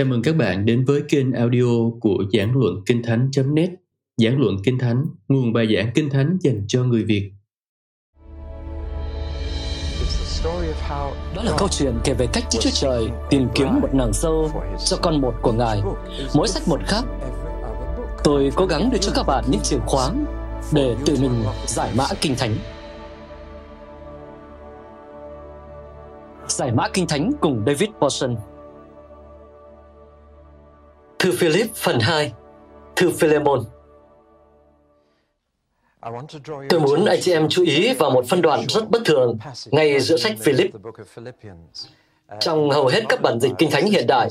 Chào mừng các bạn đến với kênh audio của Giảng Luận Kinh Thánh.net Giảng Luận Kinh Thánh, nguồn bài giảng Kinh Thánh dành cho người Việt Đó là câu chuyện kể về cách Đức Chúa Trời tìm kiếm một nàng dâu cho con một của Ngài, mỗi sách một khác. Tôi cố gắng đưa cho các bạn những chìa khóa để tự mình giải mã Kinh Thánh. Giải mã Kinh Thánh cùng David Paulson Thư Philip phần 2 Thư Philemon Tôi muốn anh chị em chú ý vào một phân đoạn rất bất thường ngay giữa sách Philip. Trong hầu hết các bản dịch Kinh Thánh hiện đại,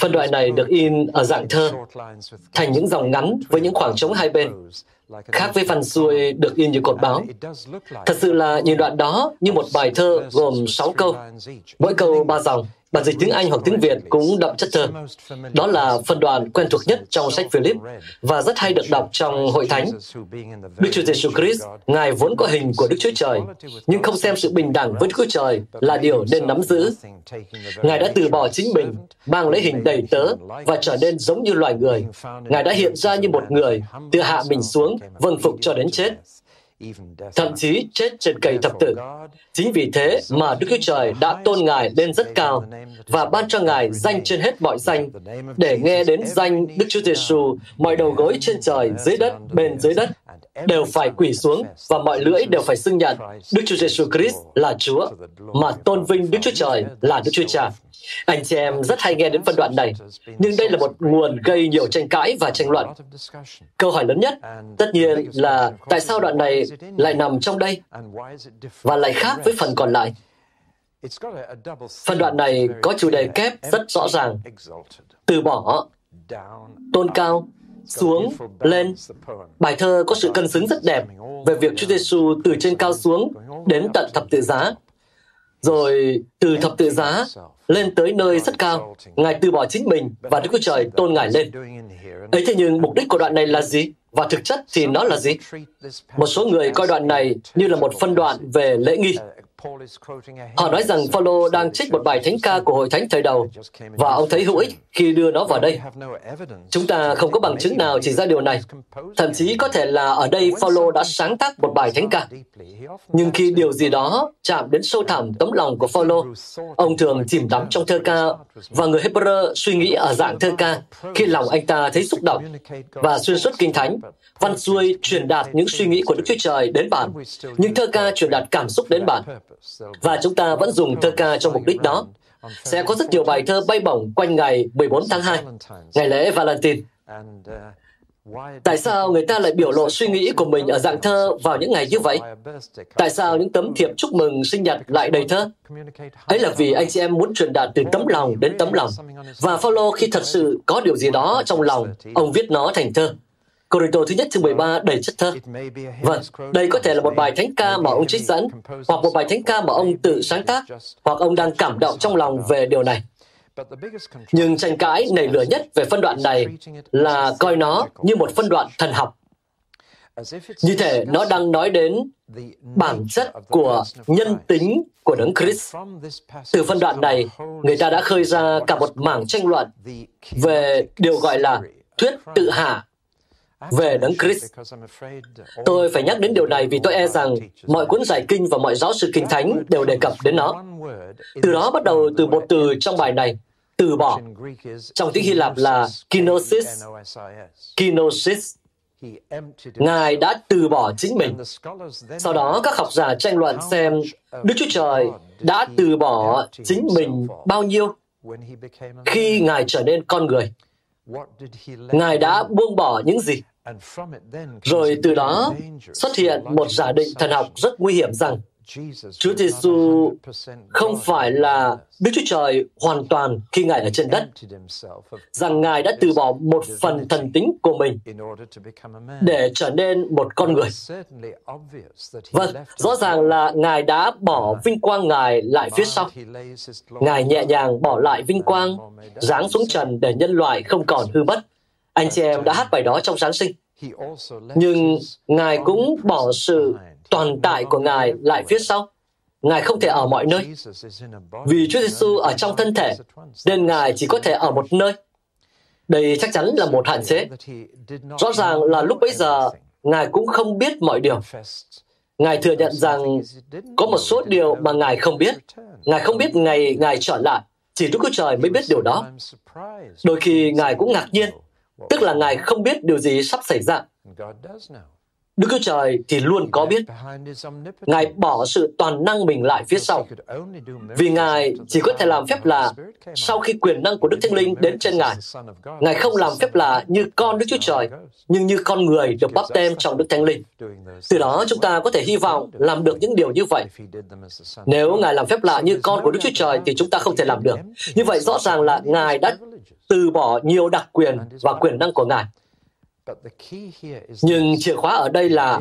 phân đoạn này được in ở dạng thơ, thành những dòng ngắn với những khoảng trống hai bên, khác với phần xuôi được in như cột báo. Thật sự là nhìn đoạn đó như một bài thơ gồm 6 câu, mỗi câu ba dòng, Bản dịch tiếng Anh hoặc tiếng Việt cũng đậm chất thơ. Đó là phân đoạn quen thuộc nhất trong sách Philip và rất hay được đọc trong hội thánh. Đức Chúa Giêsu Christ, Ngài vốn có hình của Đức Chúa Trời, nhưng không xem sự bình đẳng với Đức Chúa Trời là điều nên nắm giữ. Ngài đã từ bỏ chính mình, mang lấy hình đầy tớ và trở nên giống như loài người. Ngài đã hiện ra như một người, tự hạ mình xuống, vâng phục cho đến chết thậm chí chết trên cây thập tử. Chính vì thế mà Đức Chúa Trời đã tôn Ngài lên rất cao và ban cho Ngài danh trên hết mọi danh, để nghe đến danh Đức Chúa Giêsu, mọi đầu gối trên trời, dưới đất, bên dưới đất, đều phải quỳ xuống và mọi lưỡi đều phải xưng nhận Đức Chúa Giêsu Christ là Chúa, mà tôn vinh Đức Chúa Trời là Đức Chúa Cha. Anh chị em rất hay nghe đến phân đoạn này, nhưng đây là một nguồn gây nhiều tranh cãi và tranh luận. Câu hỏi lớn nhất, tất nhiên là tại sao đoạn này lại nằm trong đây và lại khác với phần còn lại? Phân đoạn này có chủ đề kép rất rõ ràng. Từ bỏ, tôn cao, xuống, lên. Bài thơ có sự cân xứng rất đẹp về việc Chúa Giêsu từ trên cao xuống đến tận thập tự giá. Rồi từ thập tự giá lên tới nơi rất cao, Ngài từ bỏ chính mình và Đức Chúa Trời tôn Ngài lên. Ấy thế nhưng mục đích của đoạn này là gì? Và thực chất thì nó là gì? Một số người coi đoạn này như là một phân đoạn về lễ nghi. Họ nói rằng Phaolô đang trích một bài thánh ca của hội thánh thời đầu. và ông thấy hữu ích khi đưa nó vào đây. Chúng ta không có bằng chứng nào chỉ ra điều này. Thậm chí có thể là ở đây Phaolô đã sáng tác một bài thánh ca. Nhưng khi điều gì đó chạm đến sâu thẳm tấm lòng của Phaolô, ông thường chìm đắm trong thơ ca và người Hebrew suy nghĩ ở dạng thơ ca khi lòng anh ta thấy xúc động và xuyên suốt kinh thánh văn xuôi truyền đạt những suy nghĩ của Đức Chúa Trời đến bạn, những thơ ca truyền đạt cảm xúc đến bạn. Và chúng ta vẫn dùng thơ ca cho mục đích đó. Sẽ có rất nhiều bài thơ bay bổng quanh ngày 14 tháng 2, ngày lễ Valentine. Tại sao người ta lại biểu lộ suy nghĩ của mình ở dạng thơ vào những ngày như vậy? Tại sao những tấm thiệp chúc mừng sinh nhật lại đầy thơ? Ấy là vì anh chị em muốn truyền đạt từ tấm lòng đến tấm lòng. Và Phaolô khi thật sự có điều gì đó trong lòng, ông viết nó thành thơ. Corinto thứ nhất chương 13 đầy chất thơ. Vâng, đây có thể là một bài thánh ca mà ông trích dẫn, hoặc một bài thánh ca mà ông tự sáng tác, hoặc ông đang cảm động trong lòng về điều này. Nhưng tranh cãi nảy lửa nhất về phân đoạn này là coi nó như một phân đoạn thần học. Như thể nó đang nói đến bản chất của nhân tính của Đấng Christ. Từ phân đoạn này, người ta đã khơi ra cả một mảng tranh luận về điều gọi là thuyết tự hạ về Đấng Christ. Tôi phải nhắc đến điều này vì tôi e rằng mọi cuốn giải kinh và mọi giáo sư kinh thánh đều đề cập đến nó. Từ đó bắt đầu từ một từ trong bài này, từ bỏ. Trong tiếng Hy Lạp là kinosis. Kinosis. Ngài đã từ bỏ chính mình. Sau đó các học giả tranh luận xem Đức Chúa Trời đã từ bỏ chính mình bao nhiêu khi Ngài trở nên con người. Ngài đã buông bỏ những gì? Rồi từ đó xuất hiện một giả định thần học rất nguy hiểm rằng Chúa Giêsu không phải là Đức Chúa Trời hoàn toàn khi Ngài ở trên đất, rằng Ngài đã từ bỏ một phần thần tính của mình để trở nên một con người. Vâng, rõ ràng là Ngài đã bỏ vinh quang Ngài lại phía sau. Ngài nhẹ nhàng bỏ lại vinh quang, giáng xuống trần để nhân loại không còn hư mất. Anh chị em đã hát bài đó trong Giáng sinh. Nhưng Ngài cũng bỏ sự toàn tại của Ngài lại phía sau. Ngài không thể ở mọi nơi. Vì Chúa Giêsu ở trong thân thể, nên Ngài chỉ có thể ở một nơi. Đây chắc chắn là một hạn chế. Rõ ràng là lúc bấy giờ, Ngài cũng không biết mọi điều. Ngài thừa nhận rằng có một số điều mà Ngài không biết. Ngài không biết ngày Ngài trở lại. Chỉ Đức Chúa Trời mới biết điều đó. Đôi khi Ngài cũng ngạc nhiên, tức là Ngài không biết điều gì sắp xảy ra. Đức Chúa Trời thì luôn có biết. Ngài bỏ sự toàn năng mình lại phía sau. Vì Ngài chỉ có thể làm phép là sau khi quyền năng của Đức Thánh Linh đến trên Ngài. Ngài không làm phép là như con Đức Chúa Trời, nhưng như con người được bắp tem trong Đức Thánh Linh. Từ đó chúng ta có thể hy vọng làm được những điều như vậy. Nếu Ngài làm phép lạ như con của Đức Chúa Trời thì chúng ta không thể làm được. Như vậy rõ ràng là Ngài đã từ bỏ nhiều đặc quyền và quyền năng của Ngài. Nhưng chìa khóa ở đây là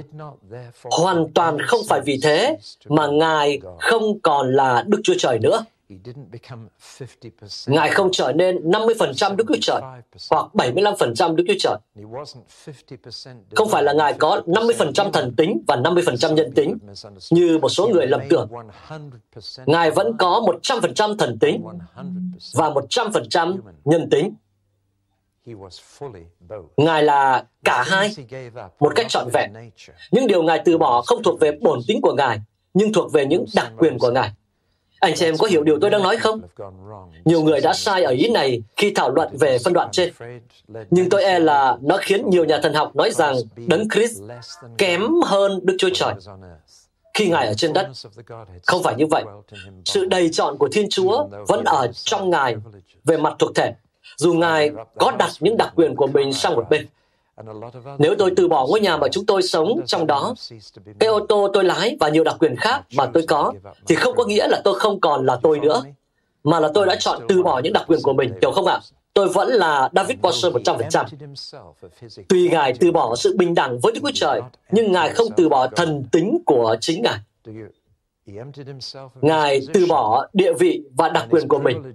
hoàn toàn không phải vì thế mà Ngài không còn là Đức Chúa Trời nữa. Ngài không trở nên 50% Đức Chúa Trời hoặc 75% Đức Chúa Trời. Không phải là Ngài có 50% thần tính và 50% nhân tính như một số người lầm tưởng. Ngài vẫn có 100% thần tính và 100% nhân tính. Ngài là cả hai, một cách trọn vẹn. Những điều Ngài từ bỏ không thuộc về bổn tính của Ngài, nhưng thuộc về những đặc quyền của Ngài. Anh chị em có hiểu điều tôi đang nói không? Nhiều người đã sai ở ý này khi thảo luận về phân đoạn trên. Nhưng tôi e là nó khiến nhiều nhà thần học nói rằng Đấng Christ kém hơn Đức Chúa Trời khi Ngài ở trên đất. Không phải như vậy. Sự đầy chọn của Thiên Chúa vẫn ở trong Ngài về mặt thuộc thể dù Ngài có đặt những đặc quyền của mình sang một bên. Nếu tôi từ bỏ ngôi nhà mà chúng tôi sống trong đó, cái ô tô tôi lái và nhiều đặc quyền khác mà tôi có, thì không có nghĩa là tôi không còn là tôi nữa, mà là tôi đã chọn từ bỏ những đặc quyền của mình, hiểu không ạ? Tôi vẫn là David Watson 100%. Tuy Ngài từ bỏ sự bình đẳng với Đức Chúa Trời, nhưng Ngài không từ bỏ thần tính của chính Ngài. Ngài từ bỏ địa vị và đặc quyền của mình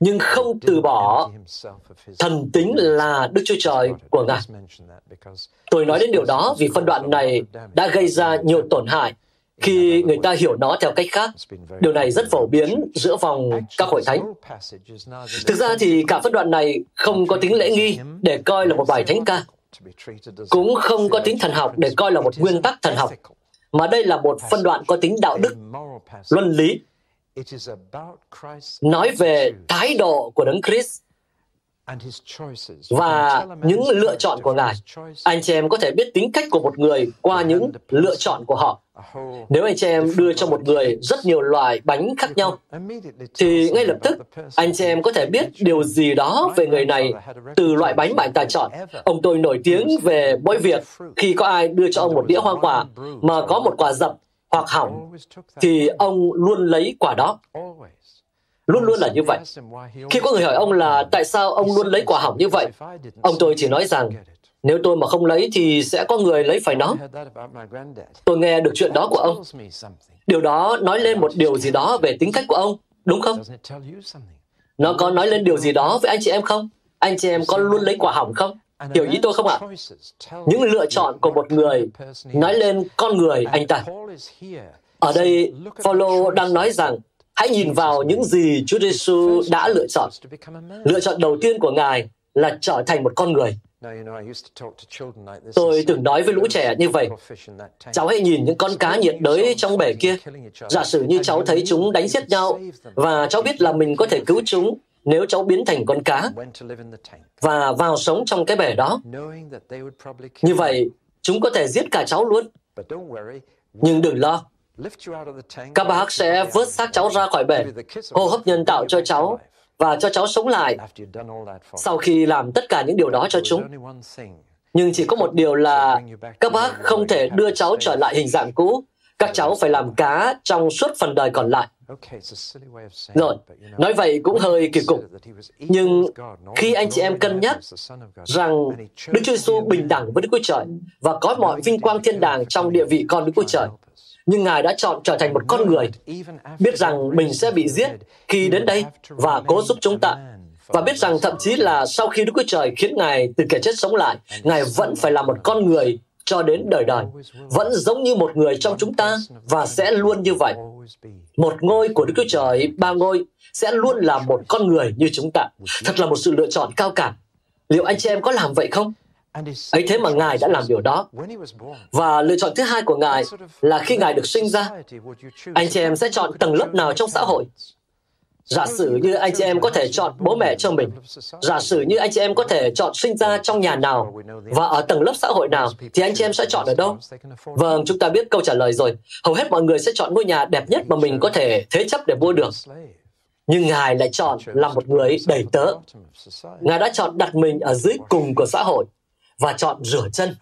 nhưng không từ bỏ thần tính là Đức Chúa Trời của Ngài. Tôi nói đến điều đó vì phân đoạn này đã gây ra nhiều tổn hại khi người ta hiểu nó theo cách khác. Điều này rất phổ biến giữa vòng các hội thánh. Thực ra thì cả phân đoạn này không có tính lễ nghi để coi là một bài thánh ca, cũng không có tính thần học để coi là một nguyên tắc thần học, mà đây là một phân đoạn có tính đạo đức, luân lý nói về thái độ của Đấng Christ và những lựa chọn của Ngài. Anh chị em có thể biết tính cách của một người qua những lựa chọn của họ. Nếu anh chị em đưa cho một người rất nhiều loại bánh khác nhau, thì ngay lập tức anh chị em có thể biết điều gì đó về người này từ loại bánh mà anh ta chọn. Ông tôi nổi tiếng về mỗi việc khi có ai đưa cho ông một đĩa hoa quả mà có một quả dập hoặc hỏng, thì ông luôn lấy quả đó. Luôn luôn là như vậy. Khi có người hỏi ông là tại sao ông luôn lấy quả hỏng như vậy, ông tôi chỉ nói rằng nếu tôi mà không lấy thì sẽ có người lấy phải nó. Tôi nghe được chuyện đó của ông. Điều đó nói lên một điều gì đó về tính cách của ông, đúng không? Nó có nói lên điều gì đó với anh chị em không? Anh chị em có luôn lấy quả hỏng không? Hiểu ý tôi không ạ? Những lựa chọn của một người nói lên con người anh ta. Ở đây, Paulo đang nói rằng hãy nhìn vào những gì Chúa Giêsu đã lựa chọn. Lựa chọn đầu tiên của Ngài là trở thành một con người. Tôi từng nói với lũ trẻ như vậy. Cháu hãy nhìn những con cá nhiệt đới trong bể kia. Giả sử như cháu thấy chúng đánh giết nhau và cháu biết là mình có thể cứu chúng nếu cháu biến thành con cá và vào sống trong cái bể đó. Như vậy, chúng có thể giết cả cháu luôn. Nhưng đừng lo. Các bác sẽ vớt xác cháu ra khỏi bể, hô hấp nhân tạo cho cháu và cho cháu sống lại sau khi làm tất cả những điều đó cho chúng. Nhưng chỉ có một điều là các bác không thể đưa cháu trở lại hình dạng cũ. Các cháu phải làm cá trong suốt phần đời còn lại. Rồi, nói vậy cũng hơi kỳ cục. Nhưng khi anh chị em cân nhắc rằng Đức Chúa Giêsu bình đẳng với Đức Chúa Trời và có mọi vinh quang thiên đàng trong địa vị con Đức Chúa Trời, nhưng Ngài đã chọn trở thành một con người, biết rằng mình sẽ bị giết khi đến đây và cố giúp chúng ta. Và biết rằng thậm chí là sau khi Đức Chúa Trời khiến Ngài từ kẻ chết sống lại, Ngài vẫn phải là một con người cho đến đời đời, vẫn giống như một người trong chúng ta và sẽ luôn như vậy Một ngôi của Đức Chúa Trời, ba ngôi, sẽ luôn là một con người như chúng ta. Thật là một sự lựa chọn cao cả. Liệu anh chị em có làm vậy không? ấy thế mà Ngài đã làm điều đó. Và lựa chọn thứ hai của Ngài là khi Ngài được sinh ra, anh chị em sẽ chọn tầng lớp nào trong xã hội. Giả sử như anh chị em có thể chọn bố mẹ cho mình, giả sử như anh chị em có thể chọn sinh ra trong nhà nào và ở tầng lớp xã hội nào, thì anh chị em sẽ chọn ở đâu? Vâng, chúng ta biết câu trả lời rồi. Hầu hết mọi người sẽ chọn ngôi nhà đẹp nhất mà mình có thể thế chấp để mua được. Nhưng Ngài lại chọn là một người đầy tớ. Ngài đã chọn đặt mình ở dưới cùng của xã hội và chọn rửa chân.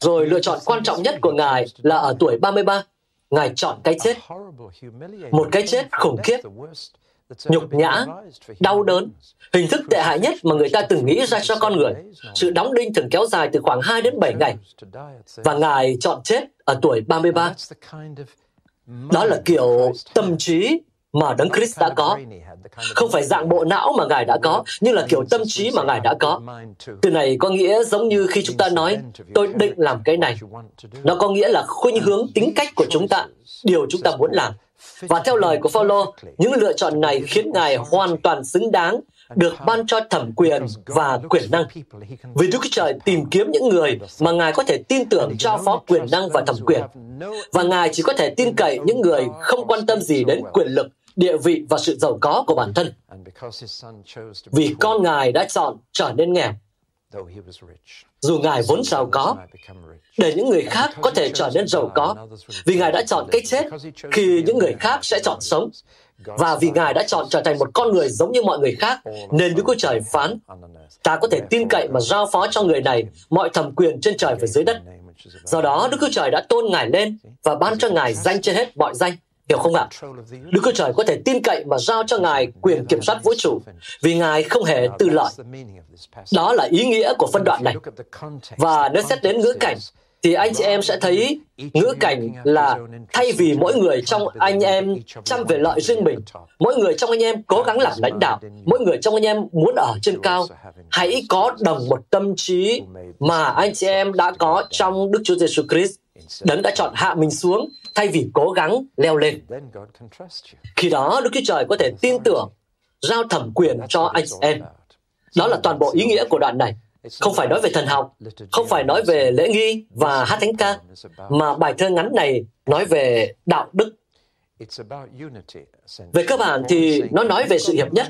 Rồi lựa chọn quan trọng nhất của Ngài là ở tuổi 33, Ngài chọn cái chết. Một cái chết khủng khiếp, nhục nhã, đau đớn, hình thức tệ hại nhất mà người ta từng nghĩ ra cho con người. Sự đóng đinh thường kéo dài từ khoảng 2 đến 7 ngày. Và Ngài chọn chết ở tuổi 33. Đó là kiểu tâm trí mà Đấng Christ đã có. Không phải dạng bộ não mà Ngài đã có, nhưng là kiểu tâm trí mà Ngài đã có. Từ này có nghĩa giống như khi chúng ta nói, tôi định làm cái này. Nó có nghĩa là khuynh hướng tính cách của chúng ta, điều chúng ta muốn làm. Và theo lời của Phaolô, những lựa chọn này khiến Ngài hoàn toàn xứng đáng được ban cho thẩm quyền và quyền năng. Vì Đức Trời tìm kiếm những người mà Ngài có thể tin tưởng cho phó quyền năng và thẩm quyền. Và Ngài chỉ có thể tin cậy những người không quan tâm gì đến quyền lực, địa vị và sự giàu có của bản thân. Vì con Ngài đã chọn trở nên nghèo, dù Ngài vốn giàu có, để những người khác có thể trở nên giàu có, vì Ngài đã chọn cái chết khi những người khác sẽ chọn sống. Và vì Ngài đã chọn trở thành một con người giống như mọi người khác, nên Đức Chúa Trời phán, ta có thể tin cậy mà giao phó cho người này mọi thẩm quyền trên trời và dưới đất. Do đó, Đức Chúa Trời đã tôn Ngài lên và ban cho Ngài danh trên hết mọi danh. Hiểu không ạ? Đức Chúa Trời có thể tin cậy mà giao cho Ngài quyền kiểm soát vũ trụ, vì Ngài không hề tư lợi. Đó là ý nghĩa của phân đoạn này. Và nếu xét đến ngữ cảnh, thì anh chị em sẽ thấy ngữ cảnh là thay vì mỗi người trong anh em chăm về lợi riêng mình, mỗi người trong anh em cố gắng làm lãnh đạo, mỗi người trong anh em muốn ở trên cao, hãy có đồng một tâm trí mà anh chị em đã có trong Đức Chúa Giêsu Christ. Đấng đã chọn hạ mình xuống thay vì cố gắng leo lên. Khi đó, Đức Chúa Trời có thể tin tưởng, giao thẩm quyền cho anh chị em. Đó là toàn bộ ý nghĩa của đoạn này. Không phải nói về thần học, không phải nói về lễ nghi và hát thánh ca, mà bài thơ ngắn này nói về đạo đức về cơ bản thì nó nói về sự hiệp nhất.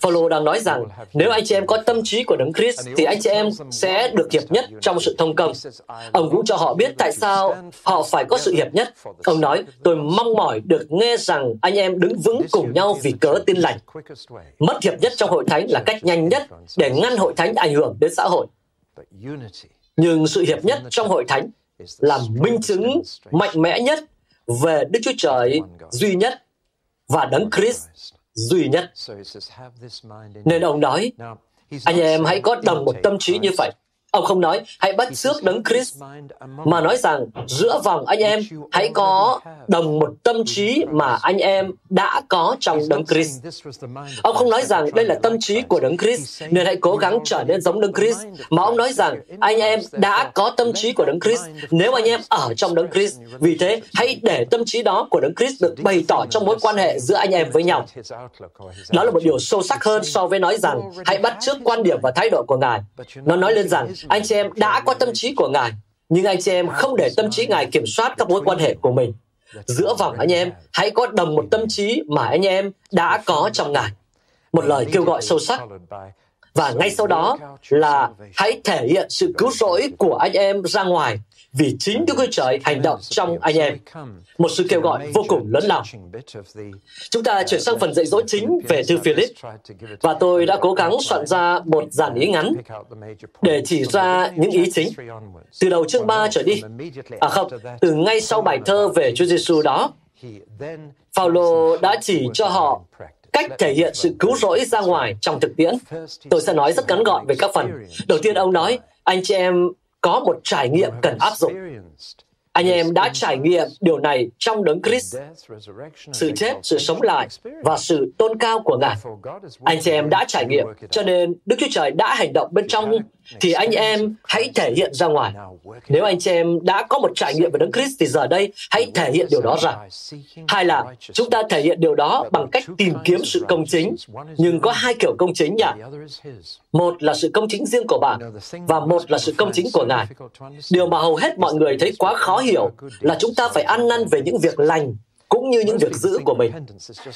Phaolô đang nói rằng nếu anh chị em có tâm trí của Đấng Christ thì anh chị em sẽ được hiệp nhất trong sự thông công. Ông cũng cho họ biết tại sao họ phải có sự hiệp nhất. Ông nói, tôi mong mỏi được nghe rằng anh em đứng vững cùng nhau vì cớ tin lành. Mất hiệp nhất trong hội thánh là cách nhanh nhất để ngăn hội thánh ảnh hưởng đến xã hội. Nhưng sự hiệp nhất trong hội thánh là minh chứng mạnh mẽ nhất về Đức Chúa Trời duy nhất và Đấng Christ duy nhất. Nên ông nói, anh em hãy có đồng một tâm trí như vậy. Ông không nói hãy bắt xước đấng Christ, mà nói rằng giữa vòng anh em hãy có đồng một tâm trí mà anh em đã có trong đấng Christ. Ông không nói rằng đây là tâm trí của đấng Christ, nên hãy cố gắng trở nên giống đấng Christ, mà ông nói rằng anh em đã có tâm trí của đấng Christ nếu anh em ở trong đấng Christ. Vì thế, hãy để tâm trí đó của đấng Christ được bày tỏ trong mối quan hệ giữa anh em với nhau. Đó là một điều sâu sắc hơn so với nói rằng hãy bắt chước quan điểm và thái độ của Ngài. Nó nói lên rằng anh chị em đã có tâm trí của Ngài, nhưng anh chị em không để tâm trí Ngài kiểm soát các mối quan hệ của mình. Giữa vòng anh em, hãy có đồng một tâm trí mà anh em đã có trong Ngài. Một lời kêu gọi sâu sắc. Và ngay sau đó là hãy thể hiện sự cứu rỗi của anh em ra ngoài vì chính Đức Chúa Trời hành động trong anh em. Một sự kêu gọi vô cùng lớn lao. Chúng ta chuyển sang phần dạy dỗ chính về thư Philip và tôi đã cố gắng soạn ra một dàn ý ngắn để chỉ ra những ý chính. Từ đầu chương 3 trở đi, à không, từ ngay sau bài thơ về Chúa Giêsu đó, Phaolô đã chỉ cho họ cách thể hiện sự cứu rỗi ra ngoài trong thực tiễn. Tôi sẽ nói rất ngắn gọn về các phần. Đầu tiên ông nói, anh chị em có một trải nghiệm cần áp dụng. Anh em đã trải nghiệm điều này trong đấng Christ, sự chết, sự sống lại và sự tôn cao của Ngài. Anh chị em đã trải nghiệm, cho nên Đức Chúa Trời đã hành động bên trong thì anh em hãy thể hiện ra ngoài. Nếu anh chị em đã có một trải nghiệm về Đấng Christ thì giờ đây hãy thể hiện điều đó ra. Hai là chúng ta thể hiện điều đó bằng cách tìm kiếm sự công chính. Nhưng có hai kiểu công chính nhỉ? Một là sự công chính riêng của bạn và một là sự công chính của Ngài. Điều mà hầu hết mọi người thấy quá khó hiểu là chúng ta phải ăn năn về những việc lành cũng như những việc giữ của mình.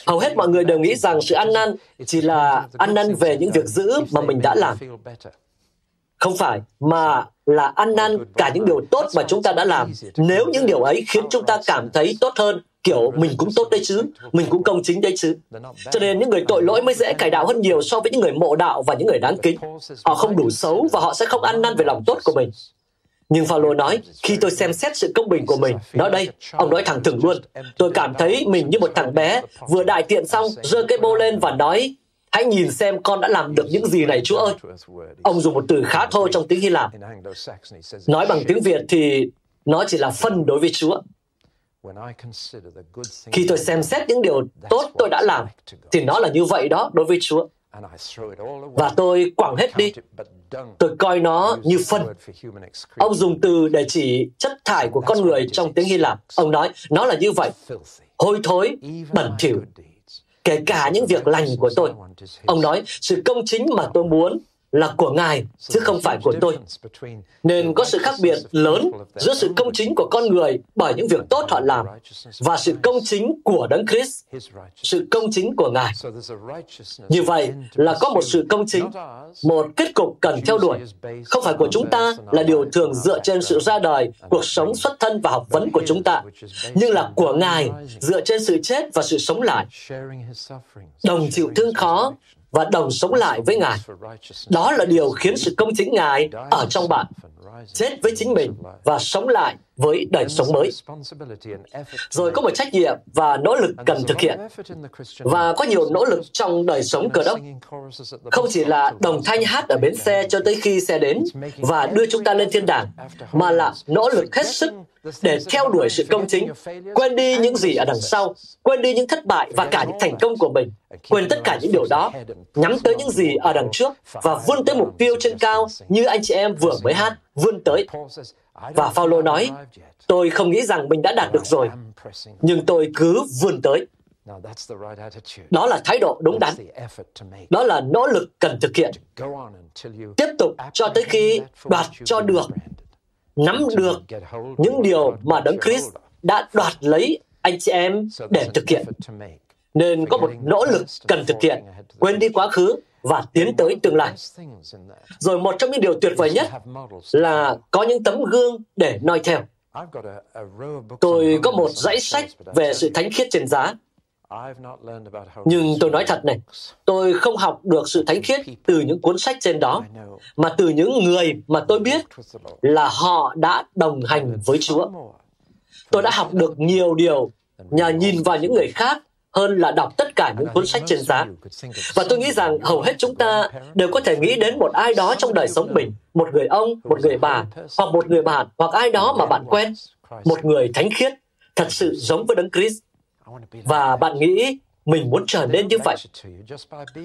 Hầu hết mọi người đều nghĩ rằng sự ăn năn chỉ là ăn năn về những việc giữ mà mình đã làm. Không phải, mà là ăn năn cả những điều tốt mà chúng ta đã làm. Nếu những điều ấy khiến chúng ta cảm thấy tốt hơn, kiểu mình cũng tốt đấy chứ, mình cũng công chính đấy chứ. Cho nên những người tội lỗi mới dễ cải đạo hơn nhiều so với những người mộ đạo và những người đáng kính. Họ không đủ xấu và họ sẽ không ăn năn về lòng tốt của mình. Nhưng Phaolô nói, khi tôi xem xét sự công bình của mình, nói đây, ông nói thẳng thừng luôn, tôi cảm thấy mình như một thằng bé vừa đại tiện xong, giơ cái bô lên và nói, hãy nhìn xem con đã làm được những gì này Chúa ơi. Ông dùng một từ khá thô trong tiếng Hy Lạp. Nói bằng tiếng Việt thì nó chỉ là phân đối với Chúa. Khi tôi xem xét những điều tốt tôi đã làm, thì nó là như vậy đó đối với Chúa. Và tôi quẳng hết đi. Tôi coi nó như phân. Ông dùng từ để chỉ chất thải của con người trong tiếng Hy Lạp. Ông nói, nó là như vậy. Hôi thối, bẩn thỉu, kể cả những việc lành của tôi. Ông nói, sự công chính mà tôi muốn là của Ngài, chứ không phải của tôi. Nên có sự khác biệt lớn giữa sự công chính của con người bởi những việc tốt họ làm và sự công chính của Đấng Christ, sự công chính của Ngài. Như vậy là có một sự công chính, một kết cục cần theo đuổi. Không phải của chúng ta là điều thường dựa trên sự ra đời, cuộc sống xuất thân và học vấn của chúng ta, nhưng là của Ngài dựa trên sự chết và sự sống lại. Đồng chịu thương khó và đồng sống lại với Ngài. Đó là điều khiến sự công chính Ngài ở trong bạn, chết với chính mình và sống lại với đời sống mới. Rồi có một trách nhiệm và nỗ lực cần thực hiện. Và có nhiều nỗ lực trong đời sống cờ đốc. Không chỉ là đồng thanh hát ở bến xe cho tới khi xe đến và đưa chúng ta lên thiên đàng, mà là nỗ lực hết sức để theo đuổi sự công chính, quên đi những gì ở đằng sau, quên đi những thất bại và cả những thành công của mình, quên tất cả những điều đó, nhắm tới những gì ở đằng trước và vươn tới mục tiêu trên cao như anh chị em vừa mới hát, vươn tới. Và Phaolô nói, tôi không nghĩ rằng mình đã đạt được rồi, nhưng tôi cứ vươn tới. Đó là thái độ đúng đắn. Đó là nỗ lực cần thực hiện. Tiếp tục cho tới khi đoạt cho được, nắm được những điều mà Đấng Christ đã đoạt lấy anh chị em để thực hiện. Nên có một nỗ lực cần thực hiện, quên đi quá khứ và tiến tới tương lai. Rồi một trong những điều tuyệt vời nhất là có những tấm gương để noi theo. Tôi có một dãy sách về sự thánh khiết trên giá. Nhưng tôi nói thật này, tôi không học được sự thánh khiết từ những cuốn sách trên đó, mà từ những người mà tôi biết là họ đã đồng hành với Chúa. Tôi đã học được nhiều điều nhờ nhìn vào những người khác hơn là đọc tất cả những cuốn sách trên giá. Và tôi nghĩ rằng hầu hết chúng ta đều có thể nghĩ đến một ai đó trong đời sống mình, một người ông, một người bà, hoặc một người bạn, hoặc ai đó mà bạn quen, một người thánh khiết, thật sự giống với Đấng Christ. Và bạn nghĩ mình muốn trở nên như vậy.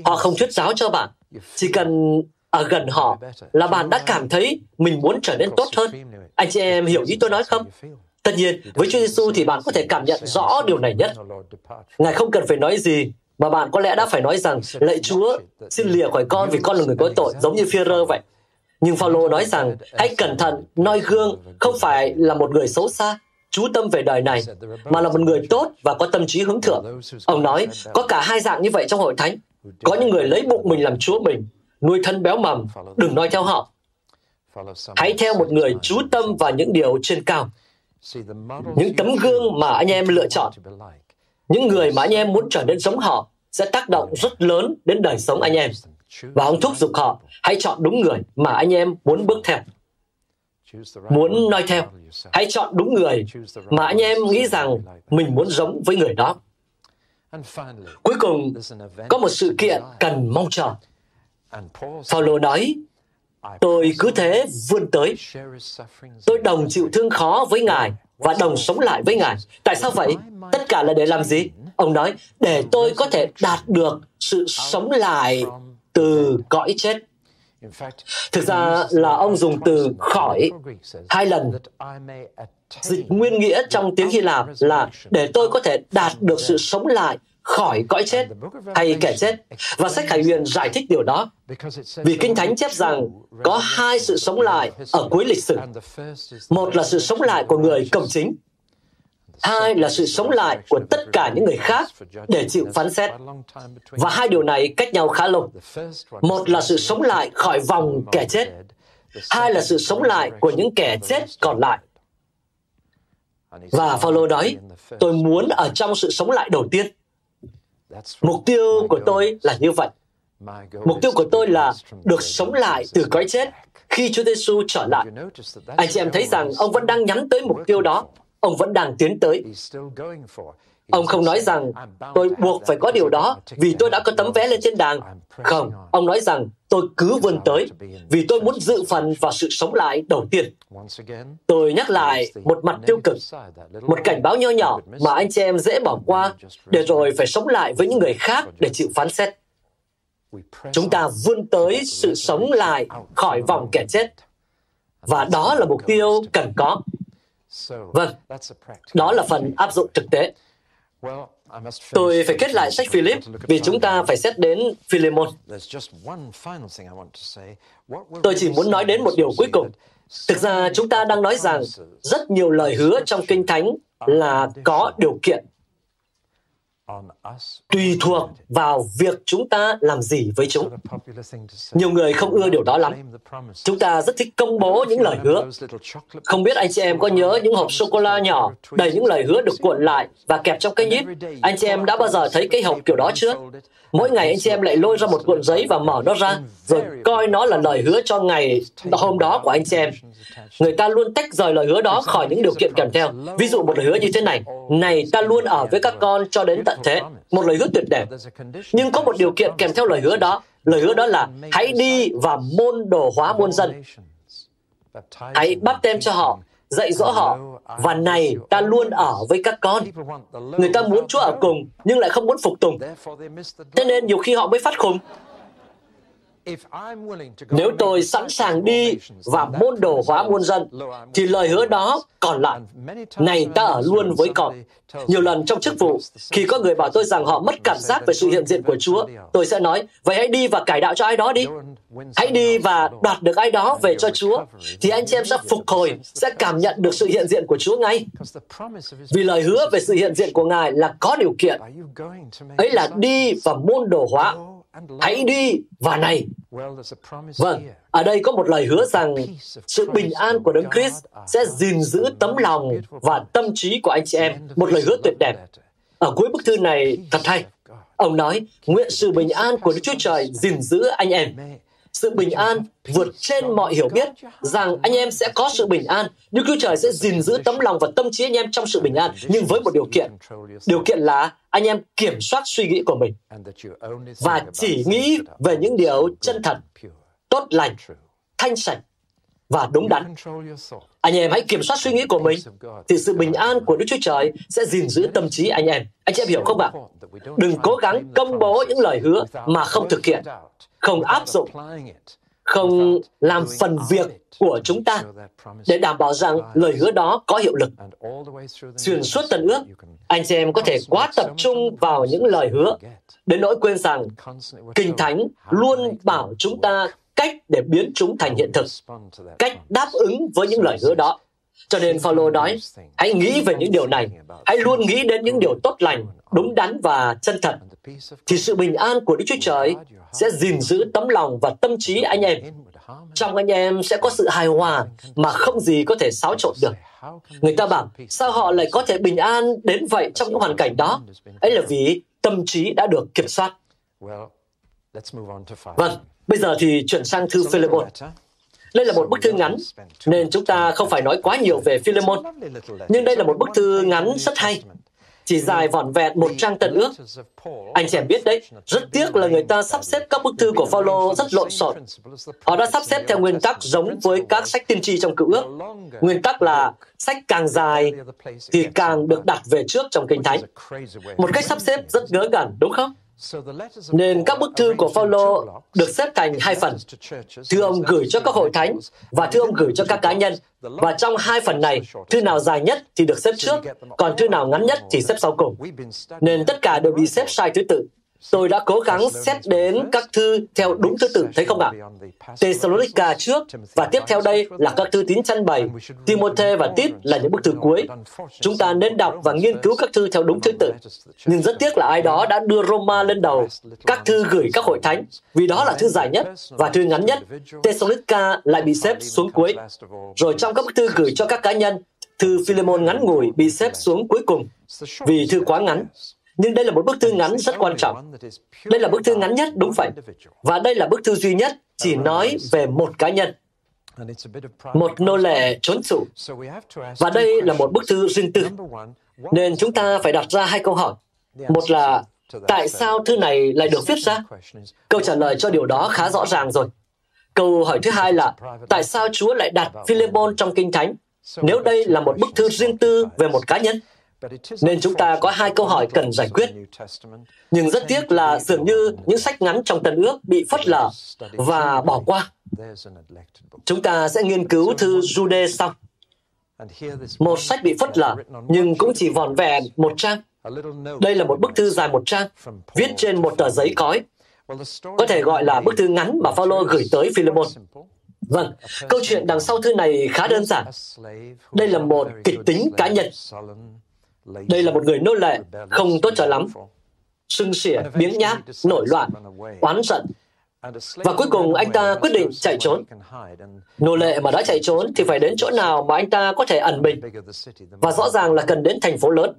Họ không thuyết giáo cho bạn. Chỉ cần ở gần họ là bạn đã cảm thấy mình muốn trở nên tốt hơn. Anh chị em hiểu ý tôi nói không? Tất nhiên, với Chúa Giêsu thì bạn có thể cảm nhận rõ điều này nhất. Ngài không cần phải nói gì, mà bạn có lẽ đã phải nói rằng, lạy Chúa, xin lìa khỏi con vì con là người có tội, giống như Phi-rơ vậy. Nhưng Phaolô nói rằng, hãy cẩn thận, noi gương, không phải là một người xấu xa, chú tâm về đời này, mà là một người tốt và có tâm trí hướng thượng. Ông nói, có cả hai dạng như vậy trong hội thánh. Có những người lấy bụng mình làm chúa mình, nuôi thân béo mầm, đừng nói theo họ. Hãy theo một người chú tâm vào những điều trên cao. Những tấm gương mà anh em lựa chọn, những người mà anh em muốn trở nên giống họ sẽ tác động rất lớn đến đời sống anh em. Và ông thúc giục họ, hãy chọn đúng người mà anh em muốn bước theo. Muốn noi theo, hãy chọn đúng người mà anh em nghĩ rằng mình muốn giống với người đó. Cuối cùng, có một sự kiện cần mong chờ. Phaolô nói, tôi cứ thế vươn tới. Tôi đồng chịu thương khó với Ngài và đồng sống lại với Ngài. Tại sao vậy? Tất cả là để làm gì? Ông nói, để tôi có thể đạt được sự sống lại từ cõi chết. Thực ra là ông dùng từ khỏi hai lần. Dịch nguyên nghĩa trong tiếng Hy Lạp là để tôi có thể đạt được sự sống lại khỏi cõi chết hay kẻ chết. Và sách Khải Huyền giải thích điều đó. Vì Kinh Thánh chép rằng có hai sự sống lại ở cuối lịch sử. Một là sự sống lại của người cầm chính, hai là sự sống lại của tất cả những người khác để chịu phán xét. Và hai điều này cách nhau khá lâu. Một là sự sống lại khỏi vòng kẻ chết, hai là sự sống lại của những kẻ chết còn lại. Và Phaolô nói, tôi muốn ở trong sự sống lại đầu tiên. Mục tiêu của tôi là như vậy. Mục tiêu của tôi là được sống lại từ cõi chết khi Chúa Giêsu trở lại. Anh chị em thấy rằng ông vẫn đang nhắm tới mục tiêu đó ông vẫn đang tiến tới. Ông không nói rằng tôi buộc phải có điều đó vì tôi đã có tấm vé lên thiên đàng. Không, ông nói rằng tôi cứ vươn tới vì tôi muốn dự phần vào sự sống lại đầu tiên. Tôi nhắc lại một mặt tiêu cực, một cảnh báo nho nhỏ mà anh chị em dễ bỏ qua để rồi phải sống lại với những người khác để chịu phán xét. Chúng ta vươn tới sự sống lại khỏi vòng kẻ chết. Và đó là mục tiêu cần có. Vâng, đó là phần áp dụng thực tế. Tôi phải kết lại sách Philip vì chúng ta phải xét đến Philemon. Tôi chỉ muốn nói đến một điều cuối cùng. Thực ra chúng ta đang nói rằng rất nhiều lời hứa trong Kinh Thánh là có điều kiện tùy thuộc vào việc chúng ta làm gì với chúng. Nhiều người không ưa điều đó lắm. Chúng ta rất thích công bố những lời hứa. Không biết anh chị em có nhớ những hộp sô-cô-la nhỏ đầy những lời hứa được cuộn lại và kẹp trong cái nhíp. Anh chị em đã bao giờ thấy cái hộp kiểu đó chưa? Mỗi ngày anh chị em lại lôi ra một cuộn giấy và mở nó ra, rồi coi nó là lời hứa cho ngày hôm đó của anh chị em. Người ta luôn tách rời lời hứa đó khỏi những điều kiện kèm theo. Ví dụ một lời hứa như thế này, này ta luôn ở với các con cho đến tận thế. Một lời hứa tuyệt đẹp. Nhưng có một điều kiện kèm theo lời hứa đó. Lời hứa đó là hãy đi và môn đồ hóa muôn dân. Hãy bắt tem cho họ, dạy dỗ họ, và này ta luôn ở với các con. Người ta muốn Chúa ở cùng, nhưng lại không muốn phục tùng. Thế nên nhiều khi họ mới phát khùng. Nếu tôi sẵn sàng đi và môn đồ hóa muôn dân, thì lời hứa đó còn lại. Này ta ở luôn với con. Nhiều lần trong chức vụ, khi có người bảo tôi rằng họ mất cảm giác về sự hiện diện của Chúa, tôi sẽ nói, vậy hãy đi và cải đạo cho ai đó đi. Hãy đi và đoạt được ai đó về cho Chúa, thì anh chị em sẽ phục hồi, sẽ cảm nhận được sự hiện diện của Chúa ngay. Vì lời hứa về sự hiện diện của Ngài là có điều kiện. Ấy là đi và môn đồ hóa Hãy đi và này. Vâng, ở đây có một lời hứa rằng sự bình an của Đấng Christ sẽ gìn giữ tấm lòng và tâm trí của anh chị em. Một lời hứa tuyệt đẹp. Ở cuối bức thư này thật hay. Ông nói, nguyện sự bình an của Đức Chúa Trời gìn giữ anh em sự bình an vượt trên mọi hiểu biết rằng anh em sẽ có sự bình an. Đức Chúa Trời sẽ gìn giữ tấm lòng và tâm trí anh em trong sự bình an, nhưng với một điều kiện. Điều kiện là anh em kiểm soát suy nghĩ của mình và chỉ nghĩ về những điều chân thật, tốt lành, thanh sạch và đúng đắn. Anh em hãy kiểm soát suy nghĩ của mình, thì sự bình an của Đức Chúa Trời sẽ gìn giữ tâm trí anh em. Anh chị em hiểu không ạ? Đừng cố gắng công bố những lời hứa mà không thực hiện không áp dụng, không làm phần việc của chúng ta để đảm bảo rằng lời hứa đó có hiệu lực. Xuyên suốt tận ước, anh chị em có thể quá tập trung vào những lời hứa, đến nỗi quên rằng Kinh Thánh luôn bảo chúng ta cách để biến chúng thành hiện thực, cách đáp ứng với những lời hứa đó. Cho nên Phaolô nói, hãy nghĩ về những điều này, hãy luôn nghĩ đến những điều tốt lành, đúng đắn và chân thật, thì sự bình an của Đức Chúa Trời sẽ gìn giữ tấm lòng và tâm trí anh em. Trong anh em sẽ có sự hài hòa mà không gì có thể xáo trộn được. Người ta bảo, sao họ lại có thể bình an đến vậy trong những hoàn cảnh đó? Ấy là vì tâm trí đã được kiểm soát. Vâng, bây giờ thì chuyển sang thư Philemon. Đây là một bức thư ngắn, nên chúng ta không phải nói quá nhiều về Philemon. Nhưng đây là một bức thư ngắn rất hay, chỉ dài vỏn vẹn một trang tận ước. Anh chị em biết đấy, rất tiếc là người ta sắp xếp các bức thư của Phaolô rất lộn xộn. Họ đã sắp xếp theo nguyên tắc giống với các sách tiên tri trong cựu ước. Nguyên tắc là sách càng dài thì càng được đặt về trước trong kinh thánh. Một cách sắp xếp rất ngớ ngẩn, đúng không? Nên các bức thư của Phaolô được xếp thành hai phần. Thư ông gửi cho các hội thánh và thư ông gửi cho các cá nhân. Và trong hai phần này, thư nào dài nhất thì được xếp trước, còn thư nào ngắn nhất thì xếp sau cùng. Nên tất cả đều bị xếp sai thứ tự. Tôi đã cố gắng xét đến các thư theo đúng thứ tự, thấy không ạ? Thessalonica trước và tiếp theo đây là các thư tín chăn bày. Timothy và Tít là những bức thư cuối. Chúng ta nên đọc và nghiên cứu các thư theo đúng thứ tự. Nhưng rất tiếc là ai đó đã đưa Roma lên đầu, các thư gửi các hội thánh, vì đó là thư dài nhất và thư ngắn nhất. Thessalonica lại bị xếp xuống cuối. Rồi trong các bức thư gửi cho các cá nhân, thư Philemon ngắn ngủi bị xếp xuống cuối cùng vì thư quá ngắn. Nhưng đây là một bức thư ngắn rất quan trọng. Đây là bức thư ngắn nhất, đúng vậy. Và đây là bức thư duy nhất chỉ nói về một cá nhân. Một nô lệ trốn trụ. Và đây là một bức thư riêng tư. Nên chúng ta phải đặt ra hai câu hỏi. Một là, tại sao thư này lại được viết ra? Câu trả lời cho điều đó khá rõ ràng rồi. Câu hỏi thứ hai là, tại sao Chúa lại đặt Philemon trong Kinh Thánh? Nếu đây là một bức thư riêng tư về một cá nhân, nên chúng ta có hai câu hỏi cần giải quyết. Nhưng rất tiếc là dường như những sách ngắn trong Tân ước bị phớt lờ và bỏ qua. Chúng ta sẽ nghiên cứu thư Jude sau. Một sách bị phớt lờ, nhưng cũng chỉ vòn vẹn một trang. Đây là một bức thư dài một trang, viết trên một tờ giấy cói. Có thể gọi là bức thư ngắn mà Phaolô gửi tới Philemon. Vâng, câu chuyện đằng sau thư này khá đơn giản. Đây là một kịch tính cá nhân. Đây là một người nô lệ, không tốt cho lắm. Sưng xỉa, biếng nhác, nổi loạn, oán giận. Và cuối cùng anh ta quyết định chạy trốn. Nô lệ mà đã chạy trốn thì phải đến chỗ nào mà anh ta có thể ẩn mình. Và rõ ràng là cần đến thành phố lớn.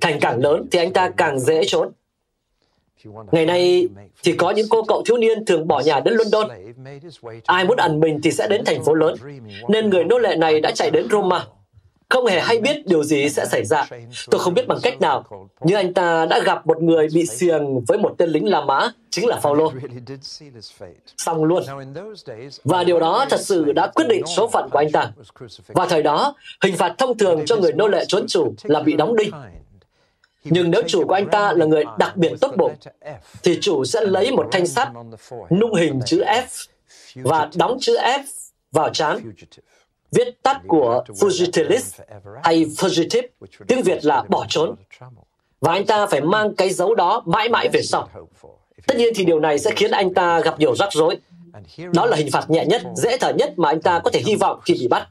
Thành càng lớn thì anh ta càng dễ trốn. Ngày nay thì có những cô cậu thiếu niên thường bỏ nhà đến London. Ai muốn ẩn mình thì sẽ đến thành phố lớn. Nên người nô lệ này đã chạy đến Roma không hề hay biết điều gì sẽ xảy ra. Tôi không biết bằng cách nào, nhưng anh ta đã gặp một người bị xiềng với một tên lính La Mã, chính là Phaolô. Xong luôn. Và điều đó thật sự đã quyết định số phận của anh ta. Và thời đó, hình phạt thông thường cho người nô lệ trốn chủ là bị đóng đinh. Nhưng nếu chủ của anh ta là người đặc biệt tốt bụng, thì chủ sẽ lấy một thanh sắt nung hình chữ F và đóng chữ F vào trán viết tắt của fugitilis hay fugitive, tiếng Việt là bỏ trốn. Và anh ta phải mang cái dấu đó mãi mãi về sau. Tất nhiên thì điều này sẽ khiến anh ta gặp nhiều rắc rối. Đó là hình phạt nhẹ nhất, dễ thở nhất mà anh ta có thể hy vọng khi bị bắt.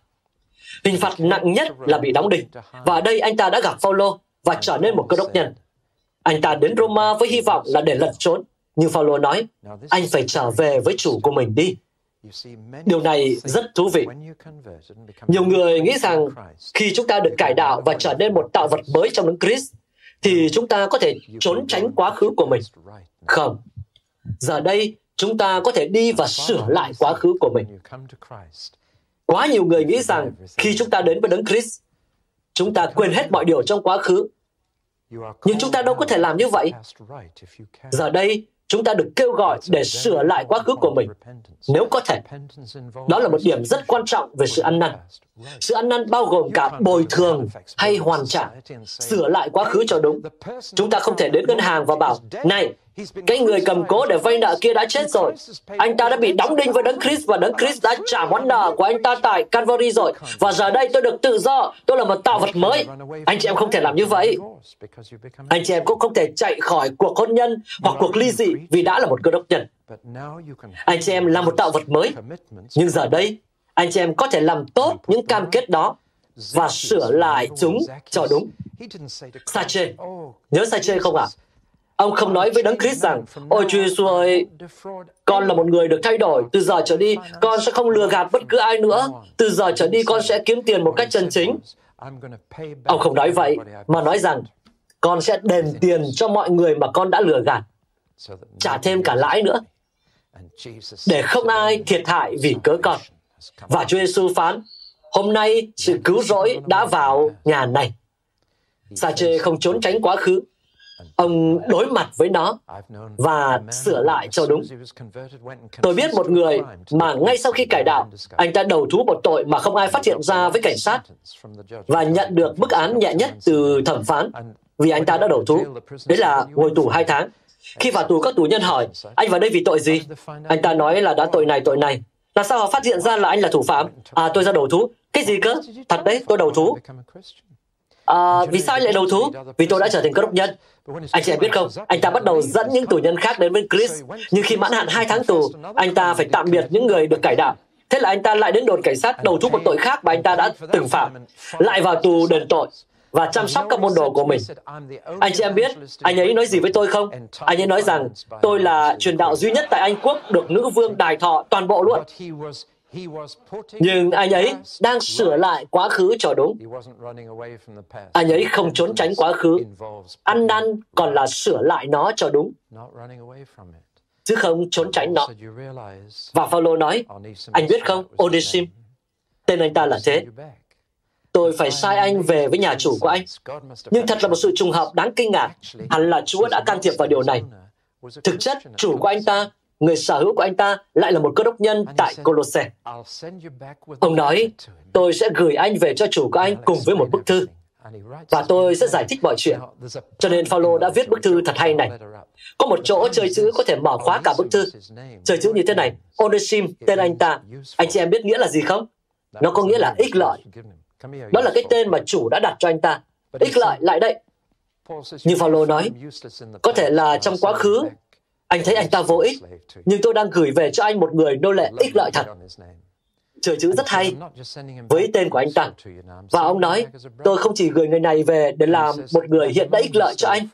Hình phạt nặng nhất là bị đóng đinh. Và ở đây anh ta đã gặp Phaolô và trở nên một cơ đốc nhân. Anh ta đến Roma với hy vọng là để lẩn trốn. Nhưng Phaolô nói, anh phải trở về với chủ của mình đi. Điều này rất thú vị. Nhiều người nghĩ rằng khi chúng ta được cải đạo và trở nên một tạo vật mới trong Đấng Christ, thì chúng ta có thể trốn tránh quá khứ của mình. Không. Giờ đây, chúng ta có thể đi và sửa lại quá khứ của mình. Quá nhiều người nghĩ rằng khi chúng ta đến với Đấng Christ, chúng ta quên hết mọi điều trong quá khứ. Nhưng chúng ta đâu có thể làm như vậy. Giờ đây, chúng ta được kêu gọi để sửa lại quá khứ của mình. nếu có thể đó là một điểm rất quan trọng về sự ăn năn sự ăn năn bao gồm cả bồi thường hay hoàn trả sửa lại quá khứ cho đúng chúng ta không thể đến ngân hàng và bảo này cái người cầm cố để vay nợ kia đã chết rồi. Anh ta đã bị đóng đinh với Đấng Christ và Đấng Christ đã trả món nợ của anh ta tại Calvary rồi. Và giờ đây tôi được tự do, tôi là một tạo vật mới. Anh chị em không thể làm như vậy. Anh chị em cũng không thể chạy khỏi cuộc hôn nhân hoặc cuộc ly dị vì đã là một cơ đốc nhân. Anh chị em là một tạo vật mới. Nhưng giờ đây, anh chị em có thể làm tốt những cam kết đó và sửa lại chúng cho đúng. Sache, nhớ Sache không ạ? À? Ông không nói với Đấng Christ rằng, Ôi Chúa Giêsu ơi, con là một người được thay đổi. Từ giờ trở đi, con sẽ không lừa gạt bất cứ ai nữa. Từ giờ trở đi, con sẽ kiếm tiền một cách chân chính. Ông không nói vậy, mà nói rằng, con sẽ đền tiền cho mọi người mà con đã lừa gạt. Trả thêm cả lãi nữa. Để không ai thiệt hại vì cớ con. Và Chúa Giêsu phán, hôm nay sự cứu rỗi đã vào nhà này. Sa chê không trốn tránh quá khứ, ông đối mặt với nó và sửa lại cho đúng. Tôi biết một người mà ngay sau khi cải đạo, anh ta đầu thú một tội mà không ai phát hiện ra với cảnh sát và nhận được mức án nhẹ nhất từ thẩm phán vì anh ta đã đầu thú. Đấy là ngồi tù hai tháng. Khi vào tù, các tù nhân hỏi, anh vào đây vì tội gì? Anh ta nói là đã tội này, tội này là sao họ phát hiện ra là anh là thủ phạm? À, tôi ra đầu thú. Cái gì cơ? Thật đấy, tôi đầu thú. À, vì sao anh lại đầu thú? Vì tôi đã trở thành cơ đốc nhân. Anh chị em biết không, anh ta bắt đầu dẫn những tù nhân khác đến với Chris. Nhưng khi mãn hạn hai tháng tù, anh ta phải tạm biệt những người được cải đạo. Thế là anh ta lại đến đồn cảnh sát đầu thú một tội khác mà anh ta đã từng phạm. Lại vào tù đền tội và chăm sóc các môn đồ của mình. Anh chị em biết, anh ấy nói gì với tôi không? Anh ấy nói rằng, tôi là truyền đạo duy nhất tại Anh Quốc được nữ vương đài thọ toàn bộ luôn. Nhưng anh ấy đang sửa lại quá khứ cho đúng. Anh ấy không trốn tránh quá khứ. Ăn năn còn là sửa lại nó cho đúng chứ không trốn tránh nó. Và Phaolô nói, anh biết không, Onesim, tên anh ta là thế. Tôi phải sai anh về với nhà chủ của anh. Nhưng thật là một sự trùng hợp đáng kinh ngạc. Hẳn là Chúa đã can thiệp vào điều này. Thực chất, chủ của anh ta, người sở hữu của anh ta lại là một cơ đốc nhân tại Colosse. Ông nói, tôi sẽ gửi anh về cho chủ của anh cùng với một bức thư. Và tôi sẽ giải thích mọi chuyện. Cho nên Phaolô đã viết bức thư thật hay này. Có một chỗ chơi chữ có thể mở khóa cả bức thư. Chơi chữ như thế này, Onesim, tên anh ta. Anh chị em biết nghĩa là gì không? Nó có nghĩa là ích lợi. Đó là cái tên mà chủ đã đặt cho anh ta. Ích lợi lại đây. Như Phaolô nói, có thể là trong quá khứ, anh thấy anh ta vô ích, nhưng tôi đang gửi về cho anh một người nô lệ ích lợi thật. Trời chữ rất hay với tên của anh ta. Và ông nói, tôi không chỉ gửi người này về để làm một người hiện đã ích lợi cho anh,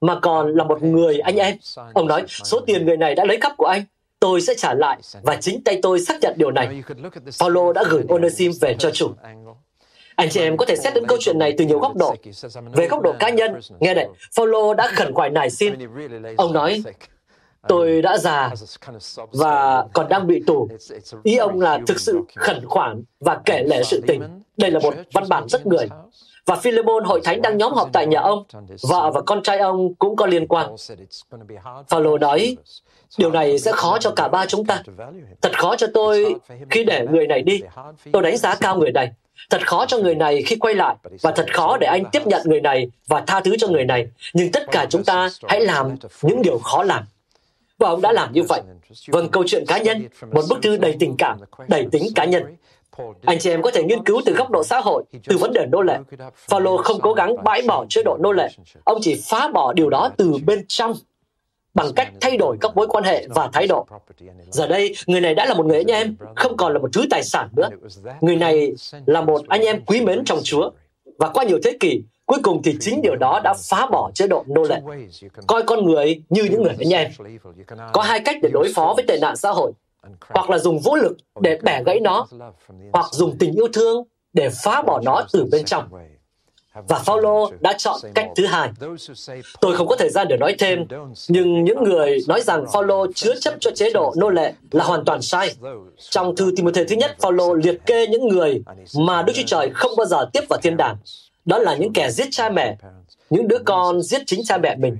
mà còn là một người anh em. Ông nói, số tiền người này đã lấy cắp của anh, tôi sẽ trả lại và chính tay tôi xác nhận điều này. Paulo đã gửi Onesim về cho chủ. Anh chị em có thể xét đến câu chuyện này từ nhiều góc độ. Về góc độ cá nhân, nghe này Paulo đã khẩn khoản nài xin. Ông nói, tôi đã già và còn đang bị tù. Ý ông là thực sự khẩn khoản và kể lể sự tình. Đây là một văn bản rất người. Và Philemon hội thánh đang nhóm họp tại nhà ông. Vợ và con trai ông cũng có liên quan. Phaolô nói, điều này sẽ khó cho cả ba chúng ta. Thật khó cho tôi khi để người này đi. Tôi đánh giá cao người này. Thật khó cho người này khi quay lại và thật khó để anh tiếp nhận người này và tha thứ cho người này. Nhưng tất cả chúng ta hãy làm những điều khó làm. Và ông đã làm như vậy. Vâng, câu chuyện cá nhân, một bức thư đầy tình cảm, đầy tính cá nhân. Anh chị em có thể nghiên cứu từ góc độ xã hội, từ vấn đề nô lệ. Phaolô không cố gắng bãi bỏ chế độ nô lệ, ông chỉ phá bỏ điều đó từ bên trong bằng cách thay đổi các mối quan hệ và thái độ. Giờ đây, người này đã là một người anh em, không còn là một thứ tài sản nữa. Người này là một anh em quý mến trong Chúa. Và qua nhiều thế kỷ, cuối cùng thì chính điều đó đã phá bỏ chế độ nô lệ. Coi con người như những người anh em. Có hai cách để đối phó với tệ nạn xã hội hoặc là dùng vũ lực để bẻ gãy nó, hoặc dùng tình yêu thương để phá bỏ nó từ bên trong. Và Paulo đã chọn cách thứ hai. Tôi không có thời gian để nói thêm, nhưng những người nói rằng Paulo chứa chấp cho chế độ nô lệ là hoàn toàn sai. Trong thư Timothy thứ nhất, Paulo liệt kê những người mà Đức Chúa Trời không bao giờ tiếp vào thiên đàng. Đó là những kẻ giết cha mẹ, những đứa con giết chính cha mẹ mình,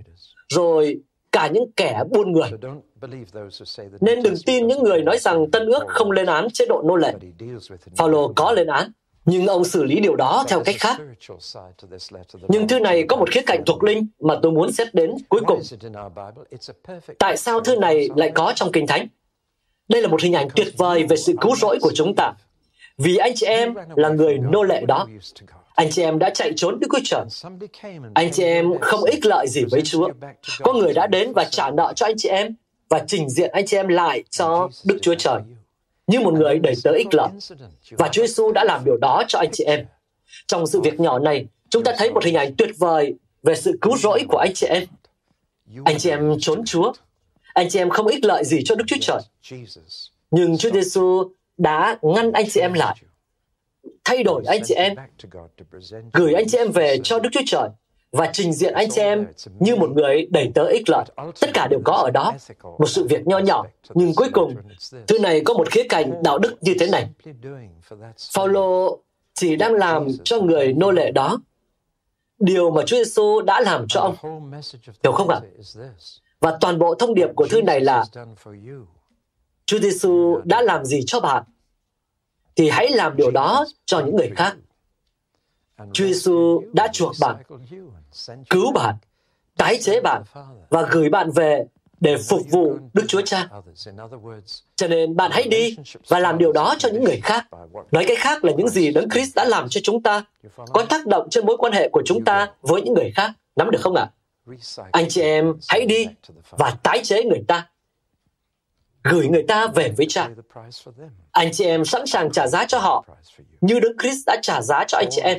rồi cả những kẻ buôn người. Nên đừng tin những người nói rằng Tân ước không lên án chế độ nô lệ. Phaolô có lên án, nhưng ông xử lý điều đó theo cách khác. Nhưng thư này có một khía cạnh thuộc linh mà tôi muốn xét đến cuối cùng. Tại sao thư này lại có trong Kinh Thánh? Đây là một hình ảnh tuyệt vời về sự cứu rỗi của chúng ta. Vì anh chị em là người nô lệ đó. Anh chị em đã chạy trốn Đức Chúa Trời. Anh chị em không ích lợi gì với Chúa. Có người đã đến và trả nợ cho anh chị em và trình diện anh chị em lại cho Đức Chúa Trời như một người đầy tớ ích lợi. Và Chúa Giêsu đã làm điều đó cho anh chị em. Trong sự việc nhỏ này, chúng ta thấy một hình ảnh tuyệt vời về sự cứu rỗi của anh chị em. Anh chị em trốn Chúa. Anh chị em không ích lợi gì cho Đức Chúa Trời. Nhưng Chúa Giêsu đã ngăn anh chị em lại thay đổi anh chị em, gửi anh chị em về cho Đức Chúa Trời và trình diện anh chị em như một người đầy tớ ích lợi. Tất cả đều có ở đó. Một sự việc nho nhỏ, nhưng cuối cùng, thứ này có một khía cạnh đạo đức như thế này. Phaolô chỉ đang làm cho người nô lệ đó điều mà Chúa Giêsu đã làm cho ông. Hiểu không ạ? Và toàn bộ thông điệp của thư này là Chúa Giêsu đã làm gì cho bạn thì hãy làm điều đó cho những người khác. Chúa Giêsu đã chuộc bạn, cứu bạn tái chế bạn và gửi bạn về để phục vụ Đức Chúa Cha. Cho nên bạn hãy đi và làm điều đó cho những người khác. Nói cách khác là những gì Đấng Christ đã làm cho chúng ta có tác động trên mối quan hệ của chúng ta với những người khác. Nắm được không ạ? Anh chị em hãy đi và tái chế người ta. Gửi người ta về với cha. Anh chị em sẵn sàng trả giá cho họ như Đức Christ đã trả giá cho anh chị em.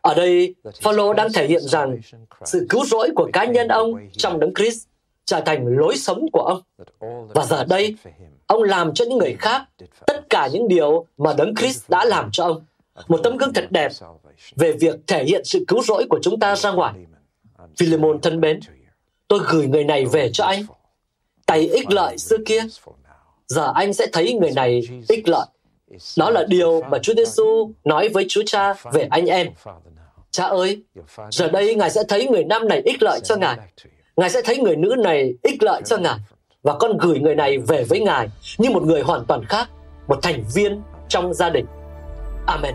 Ở đây, Phaolô đang thể hiện rằng sự cứu rỗi của cá nhân ông trong Đấng Christ trở thành lối sống của ông. Và giờ đây, ông làm cho những người khác tất cả những điều mà Đấng Christ đã làm cho ông. Một tấm gương thật đẹp về việc thể hiện sự cứu rỗi của chúng ta ra ngoài. Philemon thân mến, tôi gửi người này về cho anh. Tay ích lợi xưa kia, giờ anh sẽ thấy người này ích lợi. Đó là điều mà Chúa Giêsu nói với Chúa Cha về anh em. Cha ơi, giờ đây Ngài sẽ thấy người nam này ích lợi cho Ngài. Ngài sẽ thấy người nữ này ích lợi cho Ngài. Và con gửi người này về với Ngài như một người hoàn toàn khác, một thành viên trong gia đình. Amen.